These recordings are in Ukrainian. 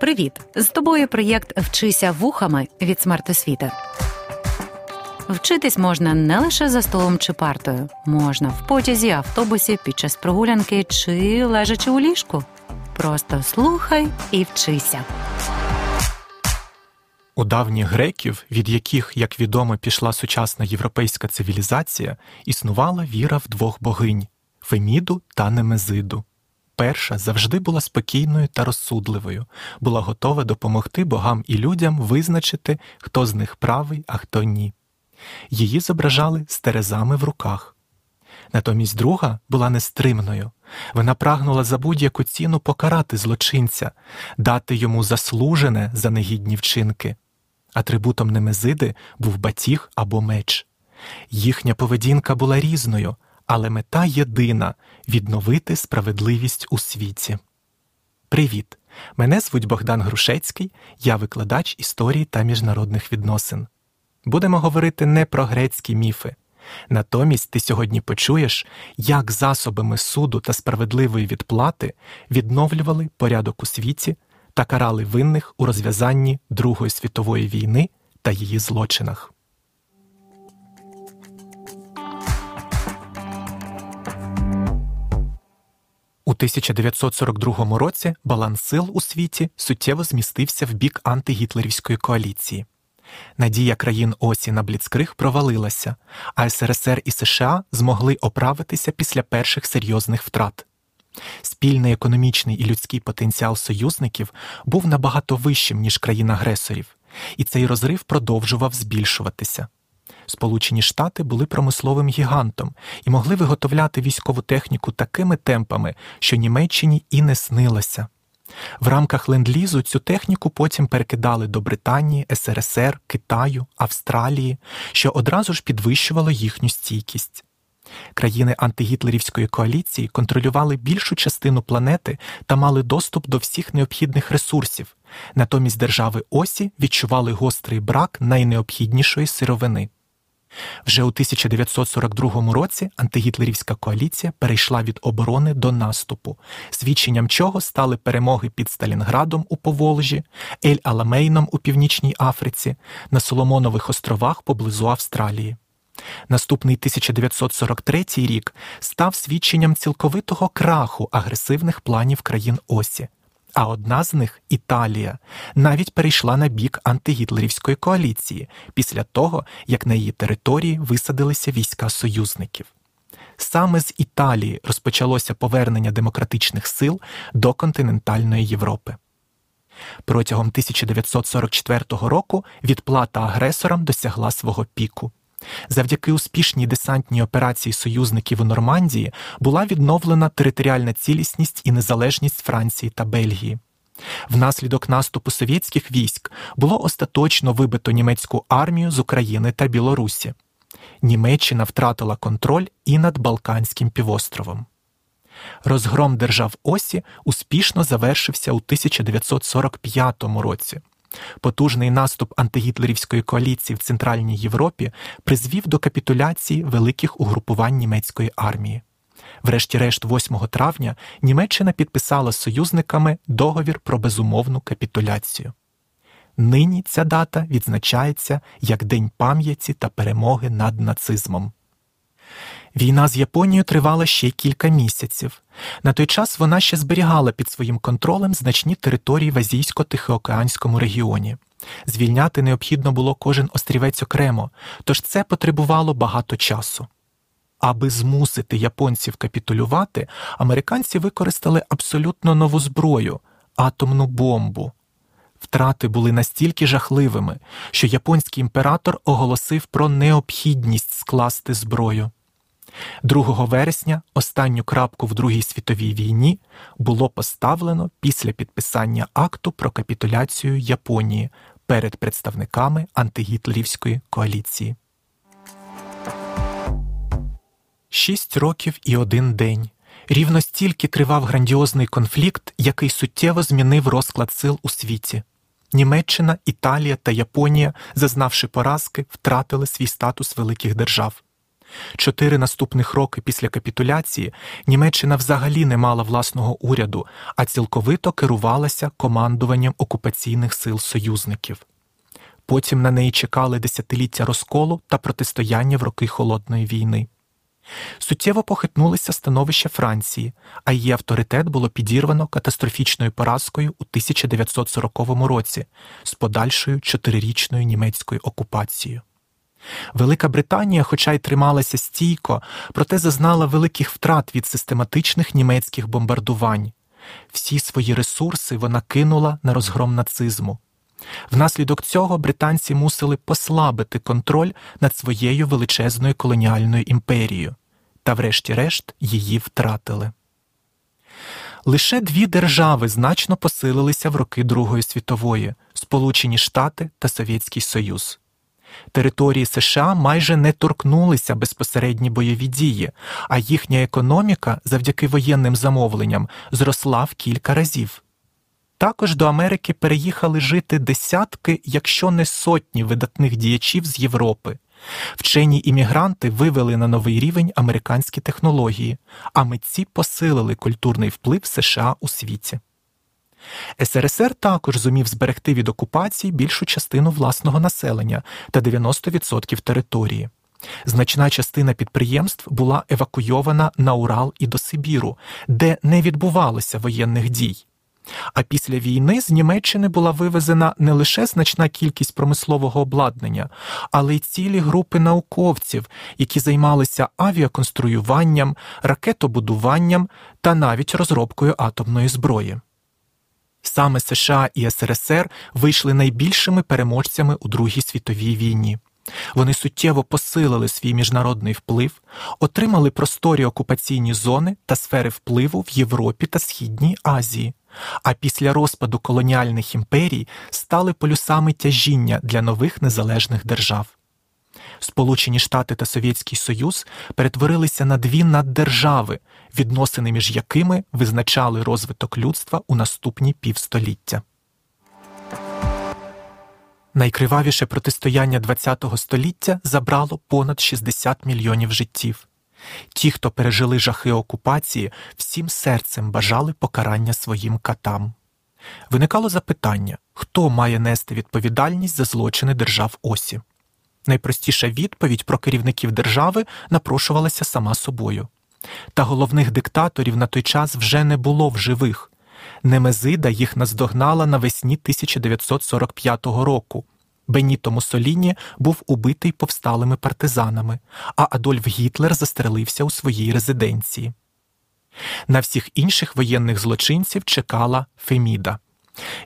Привіт! З тобою проєкт Вчися вухами від смертосвіти. Вчитись можна не лише за столом чи партою, можна в потязі, автобусі, під час прогулянки чи лежачи у ліжку. Просто слухай і вчися. У давніх греків, від яких, як відомо, пішла сучасна європейська цивілізація, існувала віра в двох богинь Феміду та Немезиду. Перша завжди була спокійною та розсудливою, була готова допомогти богам і людям визначити, хто з них правий, а хто ні. Її зображали з терезами в руках. Натомість друга була нестримною. Вона прагнула за будь-яку ціну покарати злочинця, дати йому заслужене за негідні вчинки. Атрибутом Немезиди був батіг або меч. Їхня поведінка була різною, але мета єдина відновити справедливість у світі. Привіт! Мене звуть Богдан Грушецький, я викладач історії та міжнародних відносин. Будемо говорити не про грецькі міфи. Натомість ти сьогодні почуєш, як засобами суду та справедливої відплати відновлювали порядок у світі та карали винних у розв'язанні Другої світової війни та її злочинах. 1942 році баланс сил у світі суттєво змістився в бік антигітлерівської коаліції. Надія країн Осі на Бліцкриг провалилася, а СРСР і США змогли оправитися після перших серйозних втрат. Спільний економічний і людський потенціал союзників був набагато вищим, ніж країн агресорів, і цей розрив продовжував збільшуватися. Сполучені Штати були промисловим гігантом і могли виготовляти військову техніку такими темпами, що Німеччині і не снилося. В рамках ленд-лізу цю техніку потім перекидали до Британії, СРСР, Китаю, Австралії, що одразу ж підвищувало їхню стійкість. Країни антигітлерівської коаліції контролювали більшу частину планети та мали доступ до всіх необхідних ресурсів, натомість держави Осі відчували гострий брак найнеобхіднішої сировини. Вже у 1942 році антигітлерівська коаліція перейшла від оборони до наступу, свідченням чого стали перемоги під Сталінградом у Поволжі, Ель Аламейном у Північній Африці, на Соломонових островах поблизу Австралії. Наступний 1943 рік став свідченням цілковитого краху агресивних планів країн Осі а одна з них Італія, навіть перейшла на бік антигітлерівської коаліції після того, як на її території висадилися війська союзників. Саме з Італії розпочалося повернення демократичних сил до континентальної Європи. Протягом 1944 року відплата агресорам досягла свого піку. Завдяки успішній десантній операції союзників у Нормандії була відновлена територіальна цілісність і незалежність Франції та Бельгії. Внаслідок наступу совєтських військ було остаточно вибито німецьку армію з України та Білорусі. Німеччина втратила контроль і над Балканським півостровом. Розгром держав Осі успішно завершився у 1945 році. Потужний наступ антигітлерівської коаліції в Центральній Європі призвів до капітуляції великих угрупувань німецької армії. Врешті-решт, 8 травня Німеччина підписала союзниками договір про безумовну капітуляцію. Нині ця дата відзначається як День пам'яті та перемоги над нацизмом. Війна з Японією тривала ще кілька місяців. На той час вона ще зберігала під своїм контролем значні території в Азійсько-Тихоокеанському регіоні. Звільняти необхідно було кожен острівець окремо, тож це потребувало багато часу. Аби змусити японців капітулювати, американці використали абсолютно нову зброю атомну бомбу. Втрати були настільки жахливими, що японський імператор оголосив про необхідність скласти зброю. 2 вересня останню крапку в Другій світовій війні було поставлено після підписання акту про капітуляцію Японії перед представниками антигітлерівської коаліції. Шість років і один день. Рівно стільки тривав грандіозний конфлікт, який суттєво змінив розклад сил у світі. Німеччина, Італія та Японія, зазнавши поразки, втратили свій статус великих держав. Чотири наступних роки після капітуляції Німеччина взагалі не мала власного уряду, а цілковито керувалася командуванням окупаційних сил союзників. Потім на неї чекали десятиліття розколу та протистояння в роки холодної війни. Суттєво похитнулося становище Франції, а її авторитет було підірвано катастрофічною поразкою у 1940 році з подальшою чотирирічною німецькою окупацією. Велика Британія, хоча й трималася стійко, проте зазнала великих втрат від систематичних німецьких бомбардувань. Всі свої ресурси вона кинула на розгром нацизму. Внаслідок цього британці мусили послабити контроль над своєю величезною колоніальною імперією, та, врешті-решт, її втратили. Лише дві держави значно посилилися в роки Другої світової Сполучені Штати та Совєтський Союз. Території США майже не торкнулися безпосередні бойові дії, а їхня економіка завдяки воєнним замовленням зросла в кілька разів. Також до Америки переїхали жити десятки, якщо не сотні видатних діячів з Європи. Вчені іммігранти вивели на новий рівень американські технології, а митці посилили культурний вплив США у світі. СРСР також зумів зберегти від окупації більшу частину власного населення та 90% території. Значна частина підприємств була евакуйована на Урал і до Сибіру, де не відбувалося воєнних дій. А після війни з Німеччини була вивезена не лише значна кількість промислового обладнання, але й цілі групи науковців, які займалися авіаконструюванням, ракетобудуванням та навіть розробкою атомної зброї. Саме США і СРСР вийшли найбільшими переможцями у Другій світовій війні. Вони суттєво посилили свій міжнародний вплив, отримали просторі окупаційні зони та сфери впливу в Європі та Східній Азії, а після розпаду колоніальних імперій стали полюсами тяжіння для нових незалежних держав. Сполучені Штати та Совєтський Союз перетворилися на дві наддержави, відносини між якими визначали розвиток людства у наступні півстоліття. Найкривавіше протистояння ХХ століття забрало понад 60 мільйонів життів. Ті, хто пережили жахи окупації, всім серцем бажали покарання своїм катам. Виникало запитання, хто має нести відповідальність за злочини держав Осі. Найпростіша відповідь про керівників держави напрошувалася сама собою. Та головних диктаторів на той час вже не було в живих. Немезида їх наздогнала навесні 1945 року. Беніто Муссоліні був убитий повсталими партизанами, а Адольф Гітлер застрелився у своїй резиденції. На всіх інших воєнних злочинців чекала Феміда.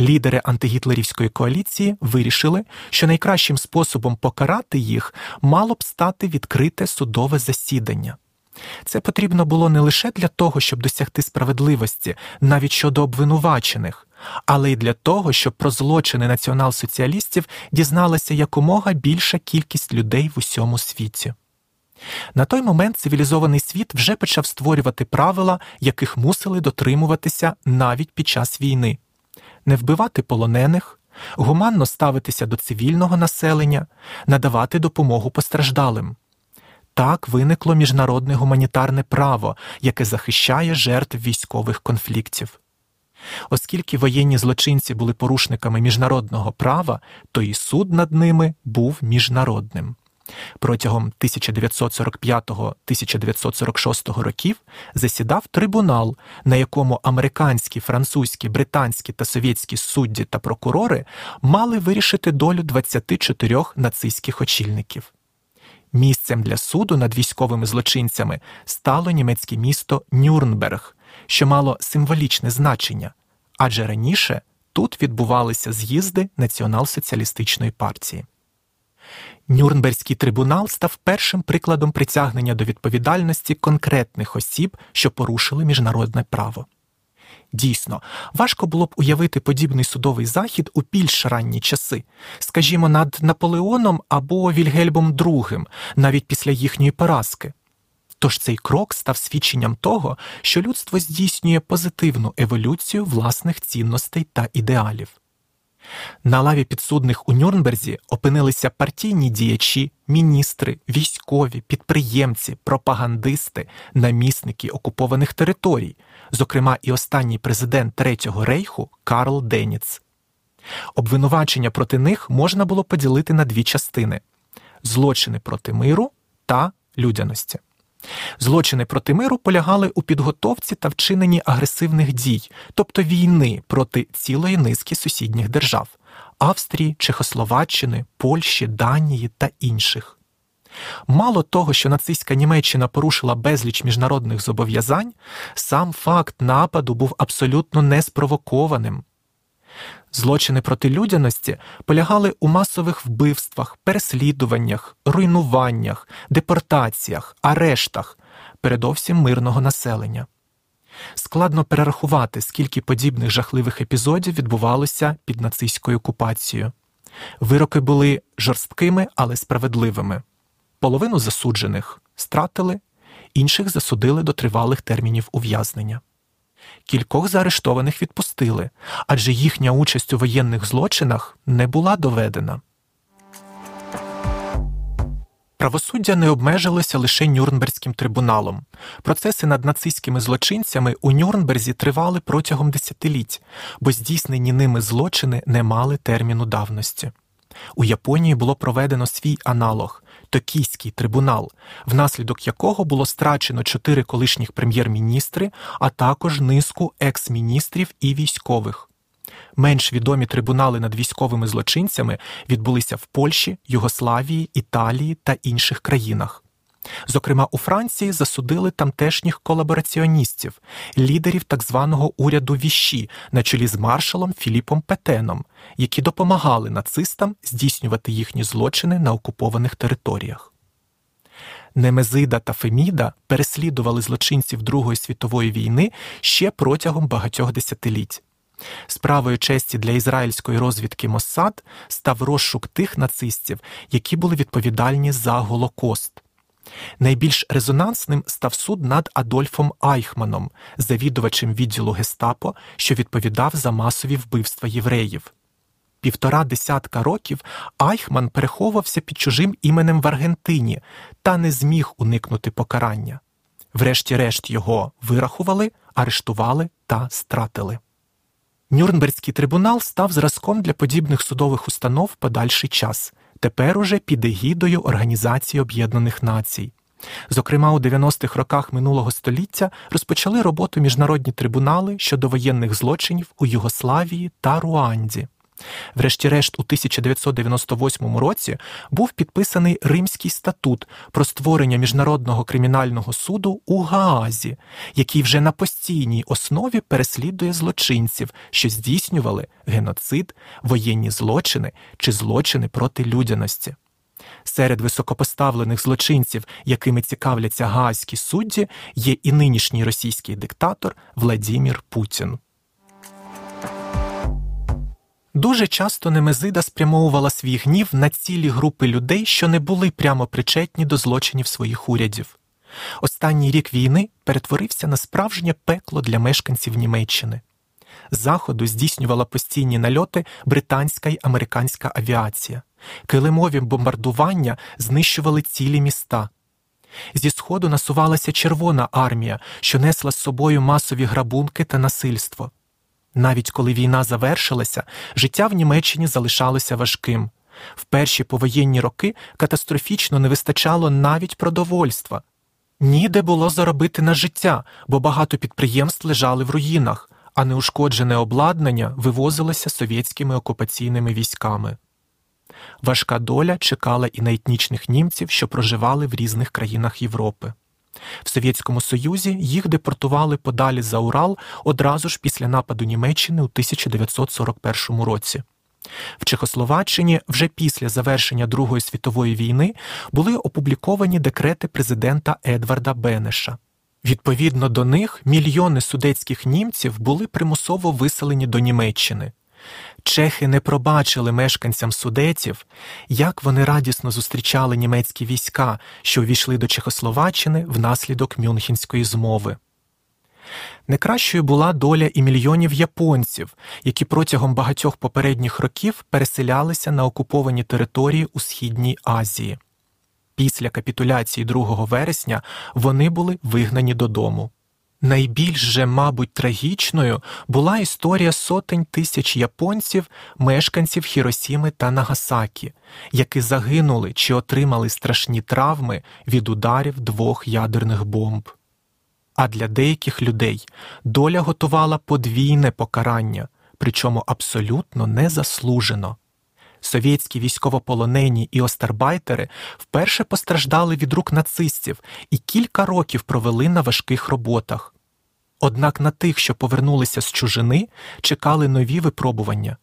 Лідери антигітлерівської коаліції вирішили, що найкращим способом покарати їх мало б стати відкрите судове засідання. Це потрібно було не лише для того, щоб досягти справедливості, навіть щодо обвинувачених, але й для того, щоб про злочини націонал-соціалістів дізналася якомога більша кількість людей в усьому світі. На той момент цивілізований світ вже почав створювати правила, яких мусили дотримуватися навіть під час війни не вбивати полонених, гуманно ставитися до цивільного населення, надавати допомогу постраждалим. Так виникло міжнародне гуманітарне право, яке захищає жертв військових конфліктів. Оскільки воєнні злочинці були порушниками міжнародного права, то і суд над ними був міжнародним. Протягом 1945-1946 років засідав трибунал, на якому американські, французькі, британські та совєтські судді та прокурори мали вирішити долю 24 нацистських очільників. Місцем для суду над військовими злочинцями стало німецьке місто Нюрнберг, що мало символічне значення, адже раніше тут відбувалися з'їзди Націонал-соціалістичної партії. Нюрнберзький трибунал став першим прикладом притягнення до відповідальності конкретних осіб, що порушили міжнародне право. Дійсно, важко було б уявити подібний судовий захід у більш ранні часи, скажімо, над Наполеоном або Вільгельмом II, навіть після їхньої поразки. Тож цей крок став свідченням того, що людство здійснює позитивну еволюцію власних цінностей та ідеалів. На лаві підсудних у Нюрнберзі опинилися партійні діячі, міністри, військові, підприємці, пропагандисти, намісники окупованих територій, зокрема і останній президент Третього рейху Карл Деніц. Обвинувачення проти них можна було поділити на дві частини: злочини проти миру та людяності. Злочини проти миру полягали у підготовці та вчиненні агресивних дій, тобто війни проти цілої низки сусідніх держав Австрії, Чехословаччини, Польщі, Данії та інших. Мало того, що нацистська Німеччина порушила безліч міжнародних зобов'язань, сам факт нападу був абсолютно неспровокованим. Злочини проти людяності полягали у масових вбивствах, переслідуваннях, руйнуваннях, депортаціях, арештах, передовсім мирного населення. Складно перерахувати, скільки подібних жахливих епізодів відбувалося під нацистською окупацією. Вироки були жорсткими, але справедливими. Половину засуджених стратили, інших засудили до тривалих термінів ув'язнення. Кількох заарештованих відпустили, адже їхня участь у воєнних злочинах не була доведена. Правосуддя не обмежилося лише Нюрнберзьким трибуналом. Процеси над нацистськими злочинцями у Нюрнберзі тривали протягом десятиліть, бо здійснені ними злочини не мали терміну давності. У Японії було проведено свій аналог Токійський трибунал, внаслідок якого було страчено чотири колишніх прем'єр-міністри, а також низку екс-міністрів і військових. Менш відомі трибунали над військовими злочинцями відбулися в Польщі, Югославії, Італії та інших країнах. Зокрема, у Франції засудили тамтешніх колабораціоністів, лідерів так званого уряду Віщі на чолі з маршалом Філіпом Петеном, які допомагали нацистам здійснювати їхні злочини на окупованих територіях. Немезида та Феміда переслідували злочинців Другої світової війни ще протягом багатьох десятиліть. Справою честі для ізраїльської розвідки Моссад став розшук тих нацистів, які були відповідальні за Голокост. Найбільш резонансним став суд над Адольфом Айхманом, завідувачем відділу Гестапо, що відповідав за масові вбивства євреїв. Півтора десятка років Айхман переховувався під чужим іменем в Аргентині та не зміг уникнути покарання. Врешті-решт його вирахували, арештували та стратили. Нюрнберзький трибунал став зразком для подібних судових установ подальший час, тепер уже під егідою Організації Об'єднаних Націй. Зокрема, у 90-х роках минулого століття розпочали роботу міжнародні трибунали щодо воєнних злочинів у Югославії та Руанді. Врешті-решт, у 1998 році був підписаний Римський статут про створення міжнародного кримінального суду у Гаазі, який вже на постійній основі переслідує злочинців, що здійснювали геноцид, воєнні злочини чи злочини проти людяності. Серед високопоставлених злочинців, якими цікавляться гаазькі судді, є і нинішній російський диктатор Владімір Путін. Дуже часто Немезида спрямовувала свій гнів на цілі групи людей, що не були прямо причетні до злочинів своїх урядів. Останній рік війни перетворився на справжнє пекло для мешканців Німеччини. Заходу здійснювала постійні нальоти британська й американська авіація, килимові бомбардування знищували цілі міста. Зі сходу насувалася Червона армія, що несла з собою масові грабунки та насильство. Навіть коли війна завершилася, життя в Німеччині залишалося важким. В перші повоєнні роки катастрофічно не вистачало навіть продовольства. Ніде було заробити на життя, бо багато підприємств лежали в руїнах, а неушкоджене обладнання вивозилося совєтськими окупаційними військами. Важка доля чекала і на етнічних німців, що проживали в різних країнах Європи. В Совєтському Союзі їх депортували подалі за Урал одразу ж після нападу Німеччини у 1941 році. В Чехословаччині вже після завершення Другої світової війни були опубліковані декрети президента Едварда Бенеша. Відповідно до них мільйони судецьких німців були примусово виселені до Німеччини. Чехи не пробачили мешканцям судетів, як вони радісно зустрічали німецькі війська, що увійшли до Чехословаччини внаслідок Мюнхенської змови. Не була доля і мільйонів японців, які протягом багатьох попередніх років переселялися на окуповані території у Східній Азії. Після капітуляції 2 вересня вони були вигнані додому. Найбільш же, мабуть, трагічною була історія сотень тисяч японців, мешканців Хіросіми та Нагасакі, які загинули чи отримали страшні травми від ударів двох ядерних бомб. А для деяких людей доля готувала подвійне покарання, причому абсолютно незаслужено. Совєтські військовополонені і остарбайтери вперше постраждали від рук нацистів і кілька років провели на важких роботах. Однак на тих, що повернулися з чужини, чекали нові випробування.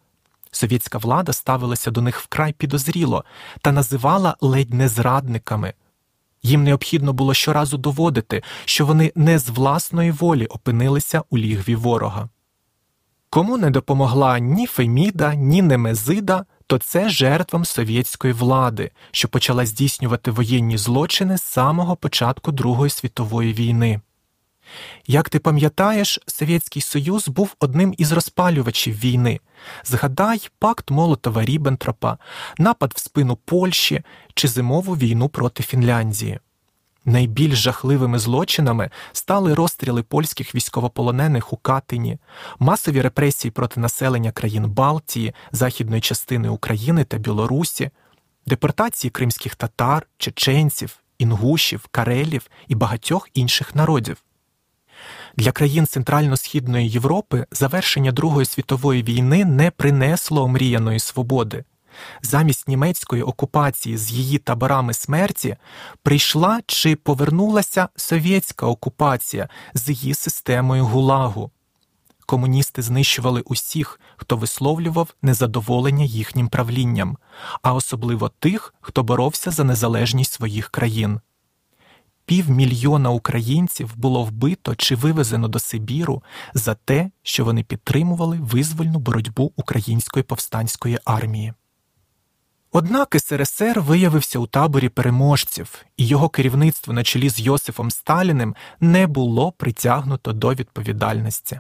Совєтська влада ставилася до них вкрай підозріло та називала ледь не зрадниками. Їм необхідно було щоразу доводити, що вони не з власної волі опинилися у лігві ворога. Кому не допомогла ні Феміда, ні Немезида, то це жертвам совєтської влади, що почала здійснювати воєнні злочини з самого початку Другої світової війни. Як ти пам'ятаєш, Совєтський Союз був одним із розпалювачів війни. Згадай пакт Молотова Ріббентропа, напад в спину Польщі чи зимову війну проти Фінляндії. Найбільш жахливими злочинами стали розстріли польських військовополонених у Катині, масові репресії проти населення країн Балтії, західної частини України та Білорусі, депортації кримських татар, чеченців, інгушів, карелів і багатьох інших народів. Для країн Центрально-Східної Європи завершення Другої світової війни не принесло омріяної свободи. Замість німецької окупації з її таборами смерті прийшла чи повернулася совєтська окупація з її системою гулагу. Комуністи знищували усіх, хто висловлював незадоволення їхнім правлінням, а особливо тих, хто боровся за незалежність своїх країн. Півмільйона українців було вбито чи вивезено до Сибіру за те, що вони підтримували визвольну боротьбу української повстанської армії. Однак СРСР виявився у таборі переможців, і його керівництво на чолі з Йосифом Сталіним не було притягнуто до відповідальності.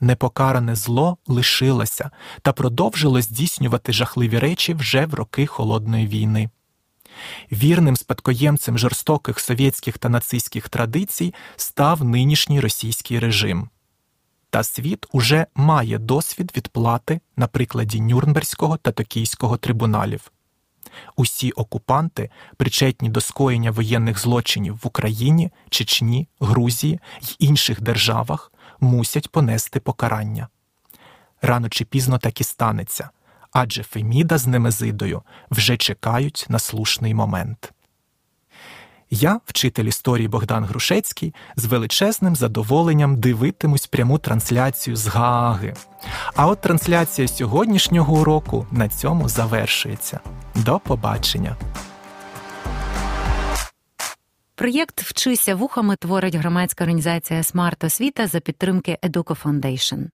Непокаране зло лишилося та продовжило здійснювати жахливі речі вже в роки холодної війни. Вірним спадкоємцем жорстоких совєтських та нацистських традицій став нинішній російський режим. Та світ уже має досвід відплати на прикладі Нюрнберзького та Токійського трибуналів. Усі окупанти, причетні до скоєння воєнних злочинів в Україні, Чечні, Грузії й інших державах, мусять понести покарання. Рано чи пізно так і станеться, адже Феміда з Немезидою вже чекають на слушний момент. Я, вчитель історії Богдан Грушецький, з величезним задоволенням дивитимусь пряму трансляцію з Гааги. А от трансляція сьогоднішнього уроку на цьому завершується. До побачення. Проєкт Вчися вухами творить громадська організація Смарт Освіта за підтримки Educo Foundation.